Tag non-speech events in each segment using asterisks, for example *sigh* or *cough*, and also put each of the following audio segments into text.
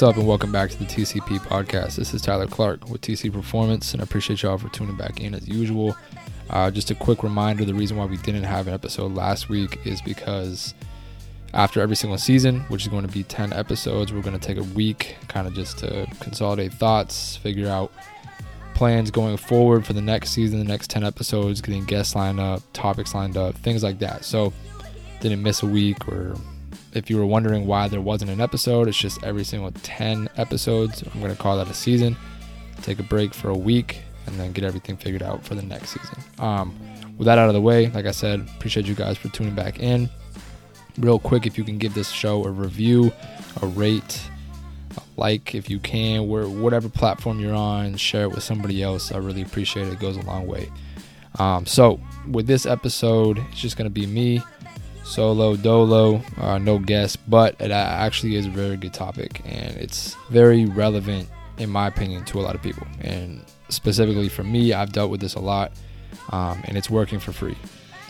What's up, and welcome back to the TCP podcast. This is Tyler Clark with TC Performance, and I appreciate y'all for tuning back in as usual. Uh, just a quick reminder the reason why we didn't have an episode last week is because after every single season, which is going to be 10 episodes, we're going to take a week kind of just to consolidate thoughts, figure out plans going forward for the next season, the next 10 episodes, getting guests lined up, topics lined up, things like that. So, didn't miss a week or if you were wondering why there wasn't an episode, it's just every single 10 episodes. I'm going to call that a season. Take a break for a week and then get everything figured out for the next season. Um, with that out of the way, like I said, appreciate you guys for tuning back in. Real quick, if you can give this show a review, a rate, a like if you can, where whatever platform you're on, share it with somebody else. I really appreciate it. It goes a long way. Um, so with this episode, it's just gonna be me solo dolo uh, no guest but it actually is a very good topic and it's very relevant in my opinion to a lot of people. And specifically for me i've dealt with this a lot um, and it's working for free.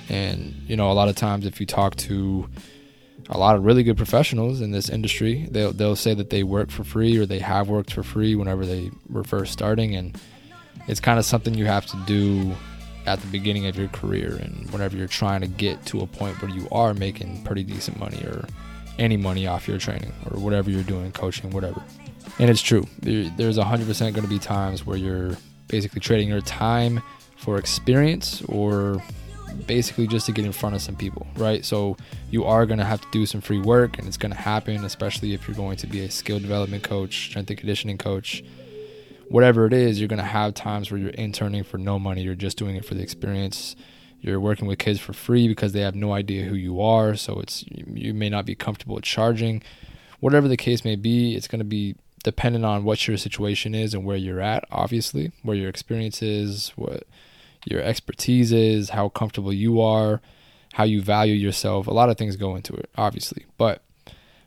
And you know a lot of times if you talk to a lot of really good professionals in this industry they'll, they'll say that they work for free or they have worked for free whenever they were first starting and it's kind of something you have to do at the beginning of your career and whenever you're trying to get to a point where you are making pretty decent money or any money off your training or whatever you're doing, coaching, whatever. And it's true. There's 100% going to be times where you're basically trading your time for experience or basically just to get in front of some people, right? So you are going to have to do some free work and it's going to happen, especially if you're going to be a skill development coach, strength and conditioning coach, whatever it is, you're going to have times where you're interning for no money. You're just doing it for the experience. You're working with kids for free because they have no idea who you are. So it's you may not be comfortable with charging. Whatever the case may be, it's going to be dependent on what your situation is and where you're at, obviously, where your experience is, what your expertise is, how comfortable you are, how you value yourself. A lot of things go into it, obviously. But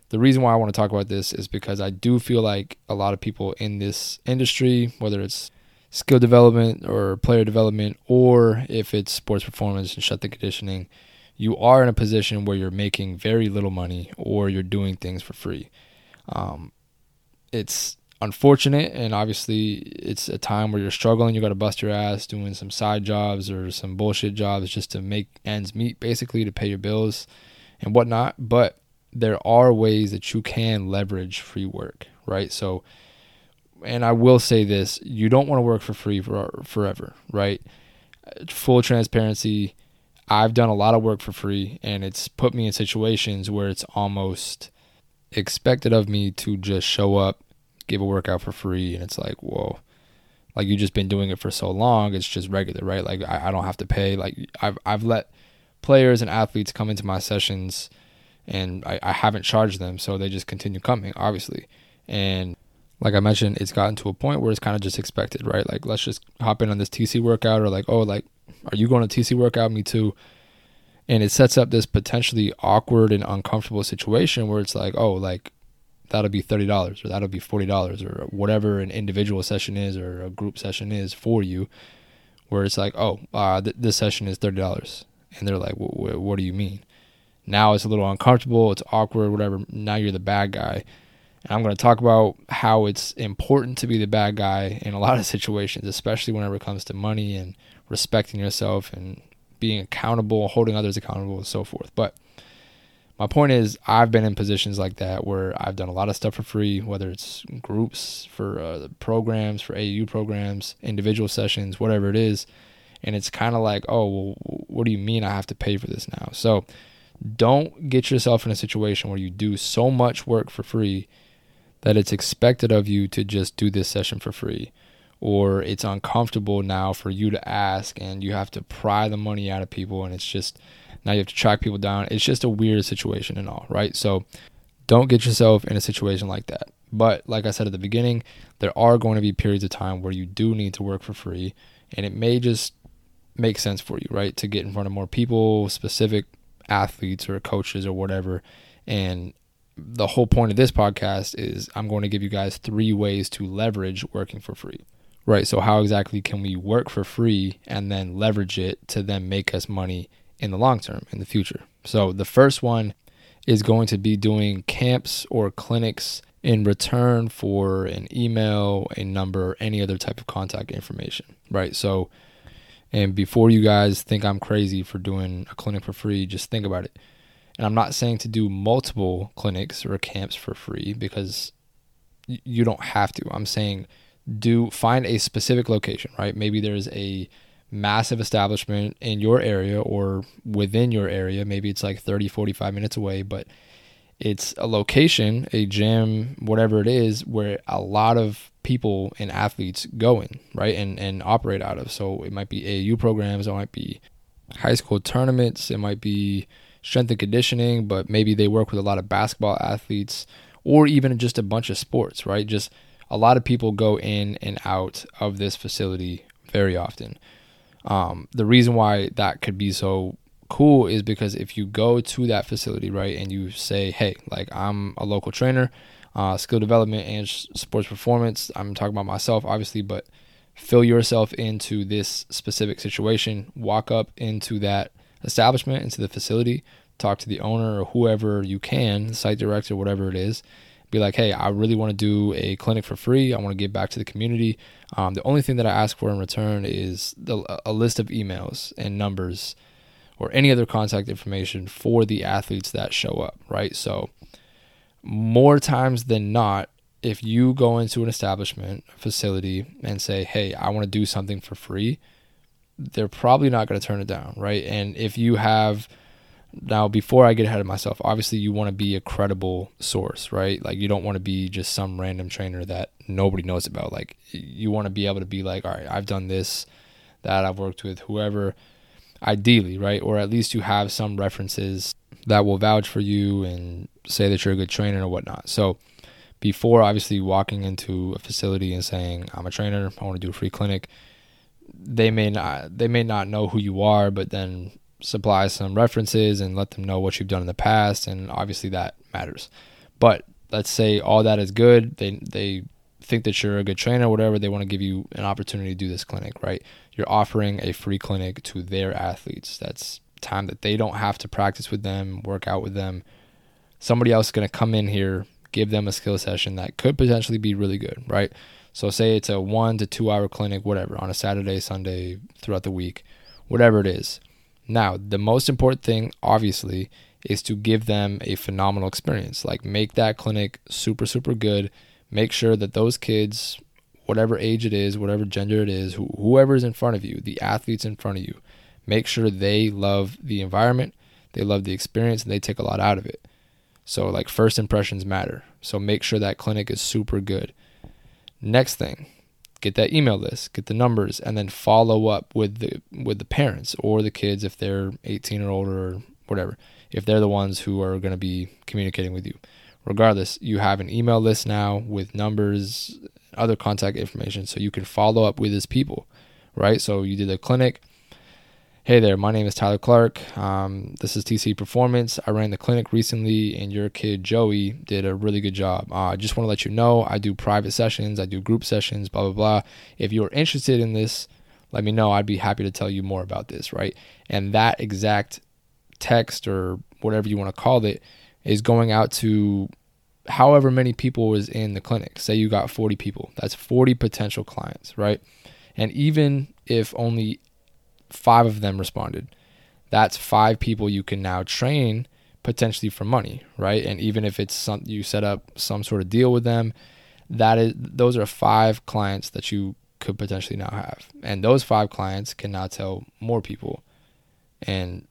the reason why I want to talk about this is because I do feel like a lot of people in this industry, whether it's skill development or player development, or if it's sports performance and strength and conditioning, you are in a position where you're making very little money or you're doing things for free. Um, it's unfortunate, and obviously, it's a time where you're struggling. You got to bust your ass doing some side jobs or some bullshit jobs just to make ends meet, basically, to pay your bills and whatnot. But there are ways that you can leverage free work, right? So, and I will say this: you don't want to work for free for forever, right? Full transparency. I've done a lot of work for free, and it's put me in situations where it's almost expected of me to just show up, give a workout for free, and it's like, whoa, like you've just been doing it for so long, it's just regular, right? Like I, I don't have to pay. Like I've I've let players and athletes come into my sessions and I, I haven't charged them, so they just continue coming, obviously. And like I mentioned, it's gotten to a point where it's kind of just expected, right? Like, let's just hop in on this TC workout, or like, oh, like, are you going to TC workout? Me too. And it sets up this potentially awkward and uncomfortable situation where it's like, oh, like, that'll be $30 or that'll be $40 or whatever an individual session is or a group session is for you, where it's like, oh, uh, th- this session is $30. And they're like, what do you mean? Now it's a little uncomfortable, it's awkward, whatever. Now you're the bad guy. And I'm going to talk about how it's important to be the bad guy in a *laughs* lot of situations, especially whenever it comes to money and respecting yourself and being accountable, holding others accountable, and so forth. But my point is, I've been in positions like that where I've done a lot of stuff for free, whether it's groups for uh, programs, for AAU programs, individual sessions, whatever it is. And it's kind of like, oh, well, what do you mean I have to pay for this now? So, don't get yourself in a situation where you do so much work for free that it's expected of you to just do this session for free. Or it's uncomfortable now for you to ask and you have to pry the money out of people and it's just now you have to track people down. It's just a weird situation and all right? So don't get yourself in a situation like that. But like i said at the beginning there are going to be periods of time where you do need to work for free and it may just make sense for you right? To get in front of more people specific athletes or coaches or whatever. And the whole point of this podcast is I'm going to give you guys three ways to leverage working for free. Right. So, how exactly can we work for free and then leverage it to then make us money in the long term, in the future? So, the first one is going to be doing camps or clinics in return for an email, a number, any other type of contact information, right? So, and before you guys think I'm crazy for doing a clinic for free, just think about it. And I'm not saying to do multiple clinics or camps for free because you don't have to. I'm saying do find a specific location, right? Maybe there's a massive establishment in your area or within your area. Maybe it's like 30, 45 minutes away, but it's a location, a gym, whatever it is, where a lot of people and athletes go in, right? And and operate out of. So it might be AAU programs, it might be high school tournaments, it might be strength and conditioning, but maybe they work with a lot of basketball athletes or even just a bunch of sports, right? Just a lot of people go in and out of this facility very often. Um, the reason why that could be so cool is because if you go to that facility, right, and you say, hey, like I'm a local trainer, uh, skill development and sports performance, I'm talking about myself, obviously, but fill yourself into this specific situation, walk up into that establishment, into the facility, talk to the owner or whoever you can, the site director, whatever it is. Be like, hey, I really want to do a clinic for free. I want to give back to the community. Um, the only thing that I ask for in return is the, a list of emails and numbers or any other contact information for the athletes that show up, right? So, more times than not, if you go into an establishment facility and say, hey, I want to do something for free, they're probably not going to turn it down, right? And if you have now before I get ahead of myself, obviously you want to be a credible source, right? Like you don't want to be just some random trainer that nobody knows about. Like you want to be able to be like, all right, I've done this, that I've worked with whoever, ideally, right? Or at least you have some references that will vouch for you and say that you're a good trainer or whatnot. So before obviously walking into a facility and saying, I'm a trainer, I want to do a free clinic, they may not they may not know who you are, but then supply some references and let them know what you've done in the past and obviously that matters. But let's say all that is good, they they think that you're a good trainer, whatever, they want to give you an opportunity to do this clinic, right? You're offering a free clinic to their athletes. That's time that they don't have to practice with them, work out with them. Somebody else is going to come in here, give them a skill session that could potentially be really good, right? So say it's a 1 to 2 hour clinic whatever on a Saturday, Sunday, throughout the week, whatever it is. Now, the most important thing obviously is to give them a phenomenal experience. Like make that clinic super super good make sure that those kids, whatever age it is, whatever gender it is, wh- whoever is in front of you, the athletes in front of you, make sure they love the environment, they love the experience, and they take a lot out of it. So, like, first impressions matter. So, make sure that clinic is super good. Next thing, get that email list, get the numbers, and then follow up with the with the parents or the kids if they're 18 or older or whatever. If they're the ones who are going to be communicating with you regardless, you have an email list now with numbers, other contact information, so you can follow up with his people, right? So you did a clinic. Hey there, my name is Tyler Clark. Um, this is TC Performance. I ran the clinic recently, and your kid Joey did a really good job. Uh, I just want to let you know I do private sessions, I do group sessions, blah, blah, blah. If you're interested in this, let me know. I'd be happy to tell you more about this, right? And that exact text or whatever you want to call it is going out to however many people is in the clinic. Say you got 40 people. That's 40 potential clients, right? And even if only 5 of them responded, that's 5 people you can now train potentially for money, right? And even if it's some you set up some sort of deal with them, that is those are 5 clients that you could potentially now have. And those 5 clients can now tell more people and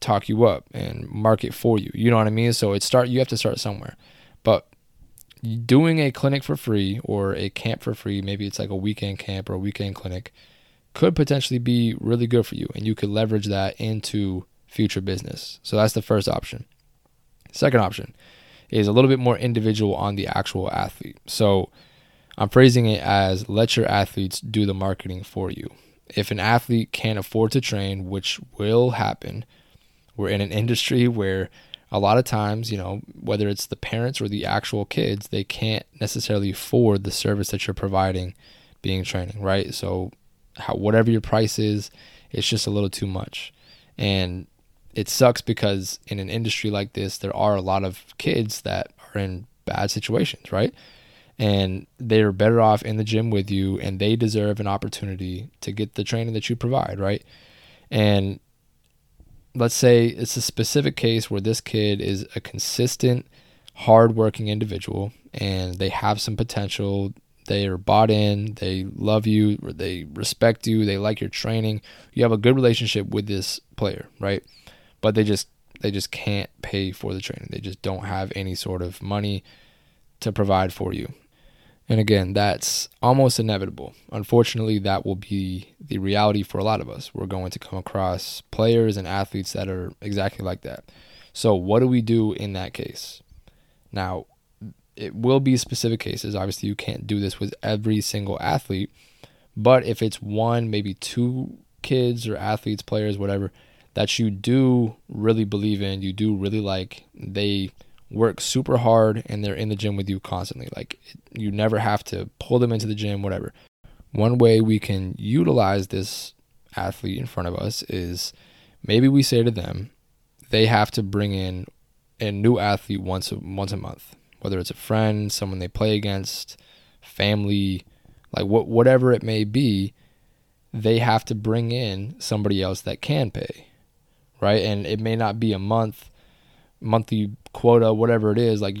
talk you up and market for you. You know what I mean? So it start you have to start somewhere. But doing a clinic for free or a camp for free, maybe it's like a weekend camp or a weekend clinic, could potentially be really good for you and you could leverage that into future business. So that's the first option. Second option is a little bit more individual on the actual athlete. So I'm phrasing it as let your athletes do the marketing for you. If an athlete can't afford to train, which will happen, we're in an industry where a lot of times, you know, whether it's the parents or the actual kids, they can't necessarily afford the service that you're providing being training, right? So how whatever your price is, it's just a little too much. And it sucks because in an industry like this, there are a lot of kids that are in bad situations, right? And they're better off in the gym with you and they deserve an opportunity to get the training that you provide, right? And let's say it's a specific case where this kid is a consistent, hardworking individual and they have some potential. They are bought in, they love you, they respect you, they like your training. You have a good relationship with this player, right? But they just they just can't pay for the training. They just don't have any sort of money to provide for you. And again, that's almost inevitable. Unfortunately, that will be the reality for a lot of us. We're going to come across players and athletes that are exactly like that. So, what do we do in that case? Now, it will be specific cases. Obviously, you can't do this with every single athlete, but if it's one, maybe two kids or athletes, players, whatever, that you do really believe in, you do really like, they work super hard and they're in the gym with you constantly. Like you never have to pull them into the gym, whatever. One way we can utilize this athlete in front of us is maybe we say to them, they have to bring in a new athlete once a, once a month, whether it's a friend, someone they play against, family, like what whatever it may be, they have to bring in somebody else that can pay, right? And it may not be a month, monthly quota, whatever it is. Like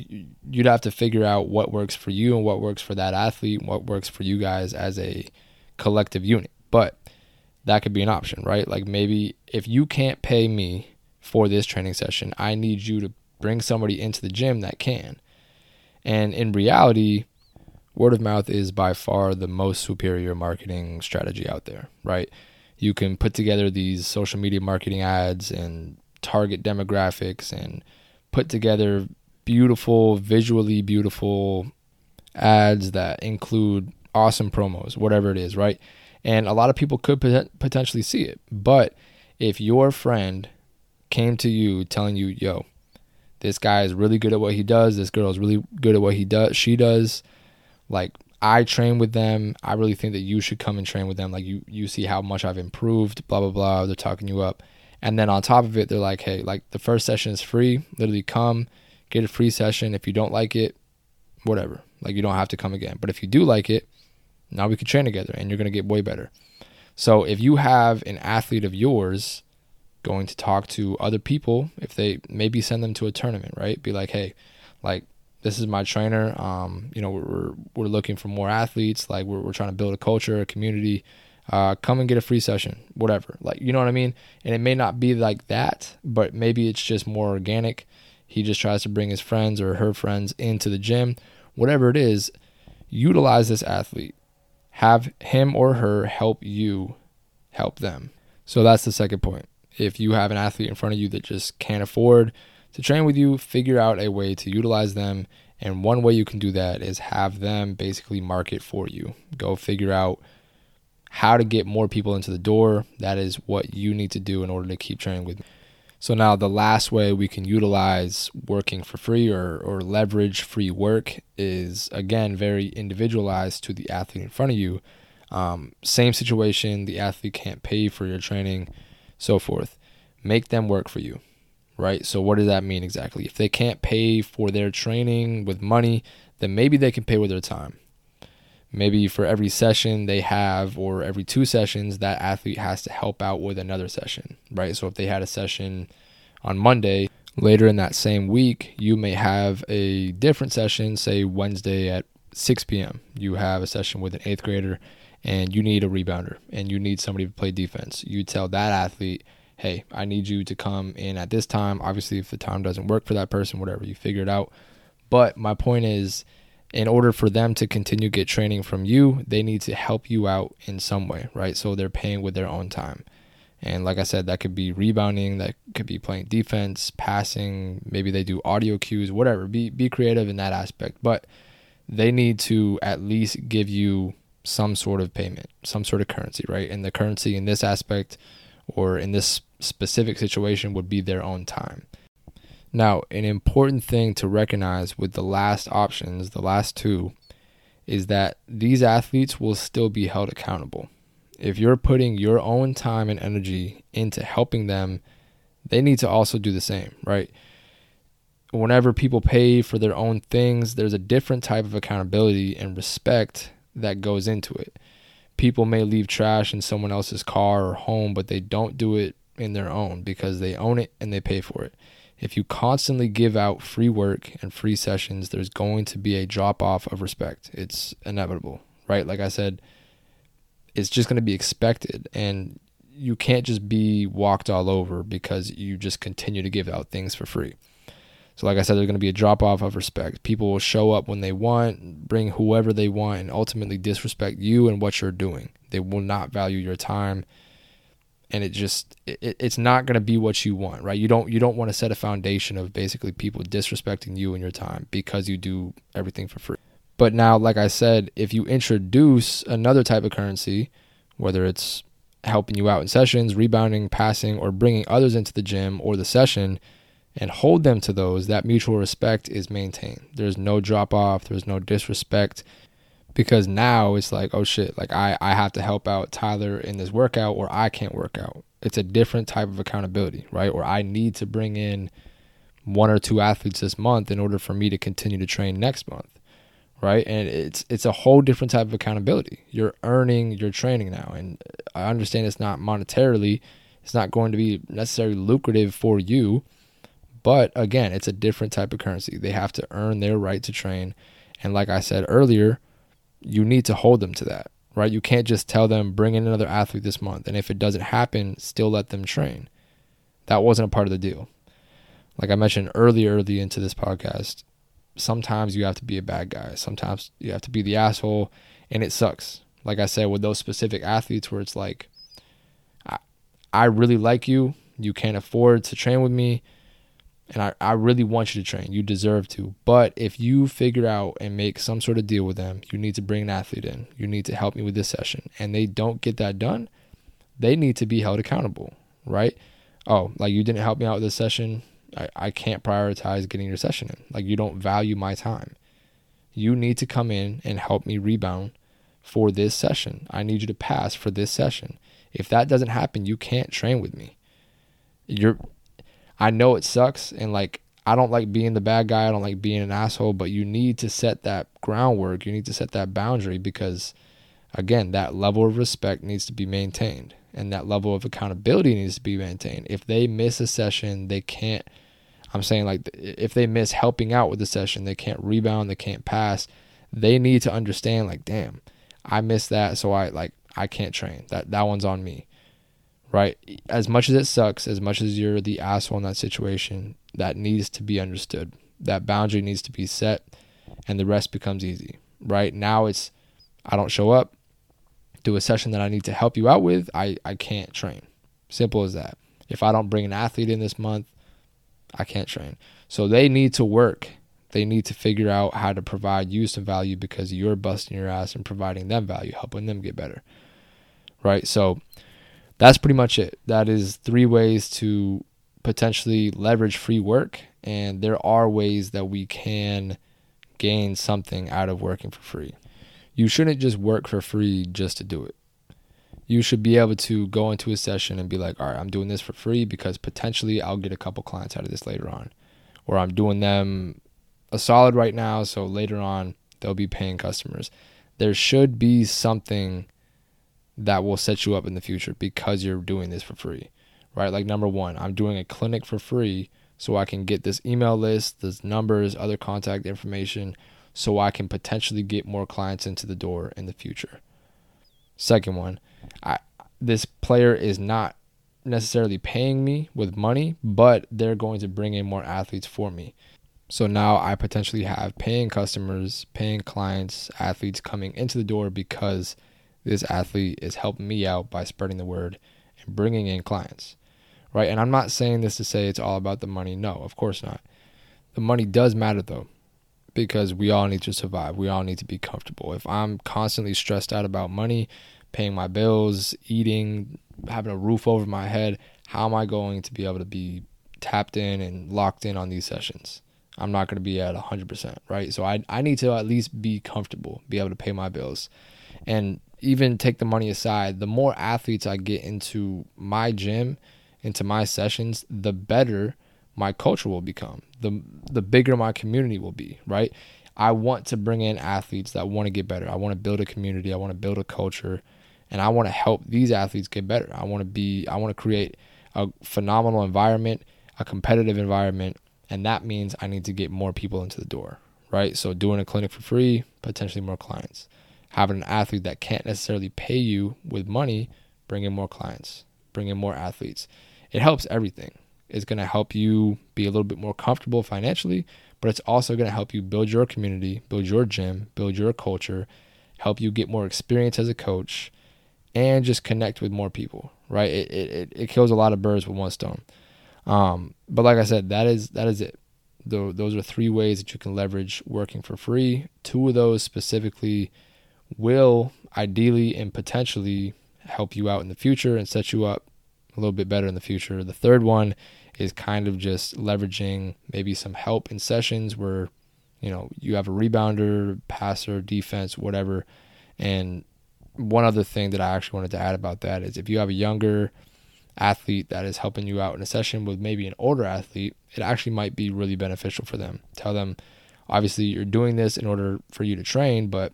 you'd have to figure out what works for you and what works for that athlete, what works for you guys as a collective unit. But that could be an option, right? Like maybe if you can't pay me for this training session, I need you to bring somebody into the gym that can. And in reality, word of mouth is by far the most superior marketing strategy out there, right? You can put together these social media marketing ads and target demographics and put together beautiful, visually beautiful ads that include awesome promos, whatever it is, right? And a lot of people could potentially see it. But if your friend came to you telling you, yo, this guy is really good at what he does. This girl is really good at what he does. She does. Like I train with them. I really think that you should come and train with them. Like you, you see how much I've improved. Blah blah blah. They're talking you up, and then on top of it, they're like, hey, like the first session is free. Literally come, get a free session. If you don't like it, whatever. Like you don't have to come again. But if you do like it, now we can train together, and you're gonna get way better. So if you have an athlete of yours going to talk to other people if they maybe send them to a tournament, right? Be like, hey, like this is my trainer. Um, you know, we're we're looking for more athletes. Like we're we're trying to build a culture, a community. Uh, come and get a free session, whatever. Like you know what I mean. And it may not be like that, but maybe it's just more organic. He just tries to bring his friends or her friends into the gym, whatever it is. Utilize this athlete. Have him or her help you help them. So that's the second point if you have an athlete in front of you that just can't afford to train with you, figure out a way to utilize them. And one way you can do that is have them basically market for you. Go figure out how to get more people into the door. That is what you need to do in order to keep training with me. So now the last way we can utilize working for free or, or leverage free work is again very individualized to the athlete in front of you. Um, same situation, the athlete can't pay for your training so forth. Make them work for you, right? So, what does that mean exactly? If they can't pay for their training with money, then maybe they can pay with their time. Maybe for every session they have, or every two sessions, that athlete has to help out with another session, right? So, if they had a session on Monday, later in that same week, you may have a different session, say Wednesday at 6 p.m. You have a session with an eighth grader and you need a rebounder and you need somebody to play defense, you tell that athlete, hey, I need you to come in at this time. Obviously, if the time doesn't work for that person, whatever, you figure it out. But my point is, in order for them to continue get training from you, they need to help you out in some way, right? So they're paying with their own time. And like I said, that could be rebounding, that could be playing defense, passing, maybe they do audio cues, whatever. Be be creative in that aspect. But they need to at least give you some sort of payment, some sort of currency, right? And the currency in this aspect or in this specific situation would be their own time. Now, an important thing to recognize with the last options, the last two, is that these athletes will still be held accountable. If you're putting your own time and energy into helping them, they need to also do the same, right? whenever people pay for their own things, there's a different type of accountability and respect that goes into it. People may leave trash in someone else's car or home, but they don't do it in their own because they own it and they pay for it. If you constantly give out free work and free sessions, there's going to be a drop off of respect. It's inevitable, right? Like I said, it's just going to be expected. And you can't just be walked all over because you just continue to give out things for free. So, like I said, there's going to be a drop off of respect. People will show up when they want, bring whoever they want, and ultimately disrespect you and what you're doing. They will not value your time, and it just it, it's not going to be what you want, right? You don't you don't want to set a foundation of basically people disrespecting you and your time because you do everything for free. But now, like I said, if you introduce another type of currency, whether it's helping you out in sessions, rebounding, passing, or bringing others into the gym or the session and hold them to those, that mutual respect is maintained. There's no drop off, there's no disrespect because now it's like, oh shit, like I, I have to help out Tyler in this workout or I can't work out. It's a different type of accountability, right? Or I need to bring in one or two athletes this month in order for me to continue to train next month. Right. And it's it's a whole different type of accountability. You're earning your training now. And I understand it's not monetarily, it's not going to be necessarily lucrative for you but again, it's a different type of currency. They have to earn their right to train. And like I said earlier, you need to hold them to that, right? You can't just tell them, bring in another athlete this month. And if it doesn't happen, still let them train. That wasn't a part of the deal. Like I mentioned earlier, early into this podcast, sometimes you have to be a bad guy. Sometimes you have to be the asshole. And it sucks. Like I said, with those specific athletes where it's like, I, I really like you. You can't afford to train with me and I, I really want you to train. You deserve to. But if you figure out and make some sort of deal with them, you need to bring an athlete in. You need to help me with this session. And they don't get that done, they need to be held accountable, right? Oh, like you didn't help me out with this session. I, I can't prioritize getting your session in. Like you don't value my time. You need to come in and help me rebound for this session. I need you to pass for this session. If that doesn't happen, you can't train with me. You're I know it sucks and like I don't like being the bad guy. I don't like being an asshole, but you need to set that groundwork. You need to set that boundary because again, that level of respect needs to be maintained and that level of accountability needs to be maintained. If they miss a session, they can't I'm saying like if they miss helping out with the session, they can't rebound, they can't pass. They need to understand like, damn, I missed that, so I like I can't train. That that one's on me right? As much as it sucks, as much as you're the asshole in that situation, that needs to be understood. That boundary needs to be set, and the rest becomes easy, right? Now it's, I don't show up, do a session that I need to help you out with, I, I can't train. Simple as that. If I don't bring an athlete in this month, I can't train. So they need to work. They need to figure out how to provide you some value because you're busting your ass and providing them value, helping them get better. Right? So that's pretty much it. That is three ways to potentially leverage free work. And there are ways that we can gain something out of working for free. You shouldn't just work for free just to do it. You should be able to go into a session and be like, all right, I'm doing this for free because potentially I'll get a couple clients out of this later on. Or I'm doing them a solid right now, so later on they'll be paying customers. There should be something that will set you up in the future because you're doing this for free, right? Like, number one, I'm doing a clinic for free so I can get this email list, this numbers, other contact information, so I can potentially get more clients into the door in the future. Second one, I, this player is not necessarily paying me with money, but they're going to bring in more athletes for me. So now I potentially have paying customers, paying clients, athletes coming into the door because this athlete is helping me out by spreading the word and bringing in clients, right? And I'm not saying this to say it's all about the money. No, of course not. The money does matter though, because we all need to survive. We all need to be comfortable. If I'm constantly stressed out about money, paying my bills, eating, having a roof over my head, how am I going to be able to be tapped in and locked in on these sessions? I'm not going to be at 100%, right? So I, I need to at least be comfortable, be able to pay my bills. And even take the money aside, the more athletes I get into my gym, into my sessions, the better my culture will become, the the bigger my community will be, right? I want to bring in athletes that want to get better. I want to build a community. I want to build a culture and I want to help these athletes get better. I want to be I want to create a phenomenal environment, a competitive environment, and that means I need to get more people into the door, right? So doing a clinic for free, potentially more clients. Having an athlete that can't necessarily pay you with money, bring in more clients, bring in more athletes. It helps everything. It's going to help you be a little bit more comfortable financially, but it's also going to help you build your community, build your gym, build your culture, help you get more experience as a coach, and just connect with more people, right? It, it, it kills a lot of birds with one stone. Um, but like I said, that is that is it. The, those are three ways that you can leverage working for free. Two of those specifically will ideally and potentially help you out in the future and set you up a little bit better in the future. The third one is kind of just leveraging maybe some help in sessions where you know you have a rebounder, passer, defense, whatever, and one other thing that I actually wanted to add about that is if you have a younger athlete that is helping you out in a session with maybe an older athlete, it actually might be really beneficial for them. Tell them, obviously, you're doing this in order for you to train, but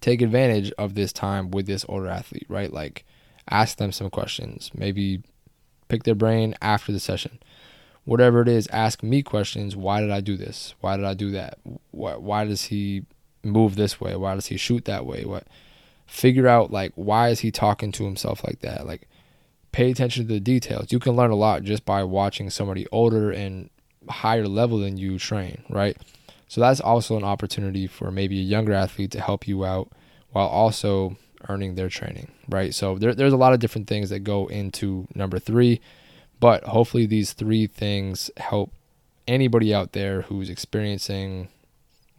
take advantage of this time with this older athlete, right? Like, ask them some questions, maybe pick their brain after the session. Whatever it is, ask me questions. Why did I do this? Why did I do that? Why, why does he move this way? Why does he shoot that way? What? figure out like why is he talking to himself like that like pay attention to the details you can learn a lot just by watching somebody older and higher level than you train right so that's also an opportunity for maybe a younger athlete to help you out while also earning their training right so there, there's a lot of different things that go into number three but hopefully these three things help anybody out there who's experiencing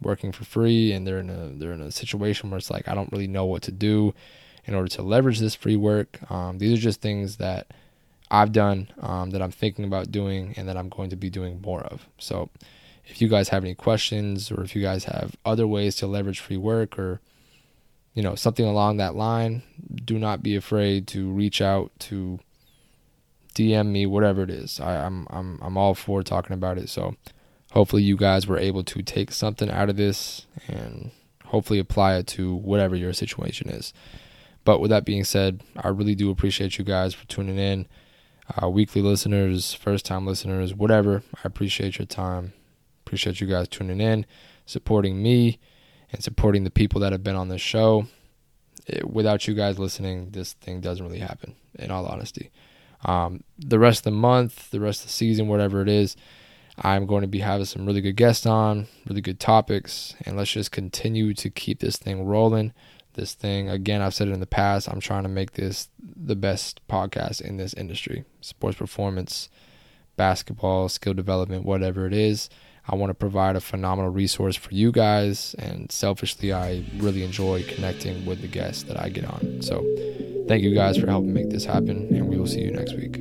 working for free and they're in a they're in a situation where it's like I don't really know what to do in order to leverage this free work. Um, these are just things that I've done um, that I'm thinking about doing and that I'm going to be doing more of. So if you guys have any questions or if you guys have other ways to leverage free work or you know something along that line, do not be afraid to reach out to DM me, whatever it is. I, I'm I'm I'm all for talking about it. So hopefully you guys were able to take something out of this and hopefully apply it to whatever your situation is. But with that being said, I really do appreciate you guys for tuning in. Uh, weekly listeners, first time listeners, whatever. I appreciate your time. Appreciate you guys tuning in, supporting me, and supporting the people that have been on this show. It, without you guys listening, this thing doesn't really happen, in all honesty. Um, the rest of the month, the rest of the season, whatever it is, I'm going to be having some really good guests on, really good topics, and let's just continue to keep this thing rolling. This thing, again, I've said it in the past, I'm trying to make this the best podcast in this industry sports performance, basketball, skill development, whatever it is. I want to provide a phenomenal resource for you guys, and selfishly, I really enjoy connecting with the guests that I get on. So, thank you guys for helping make this happen, and we will see you next week.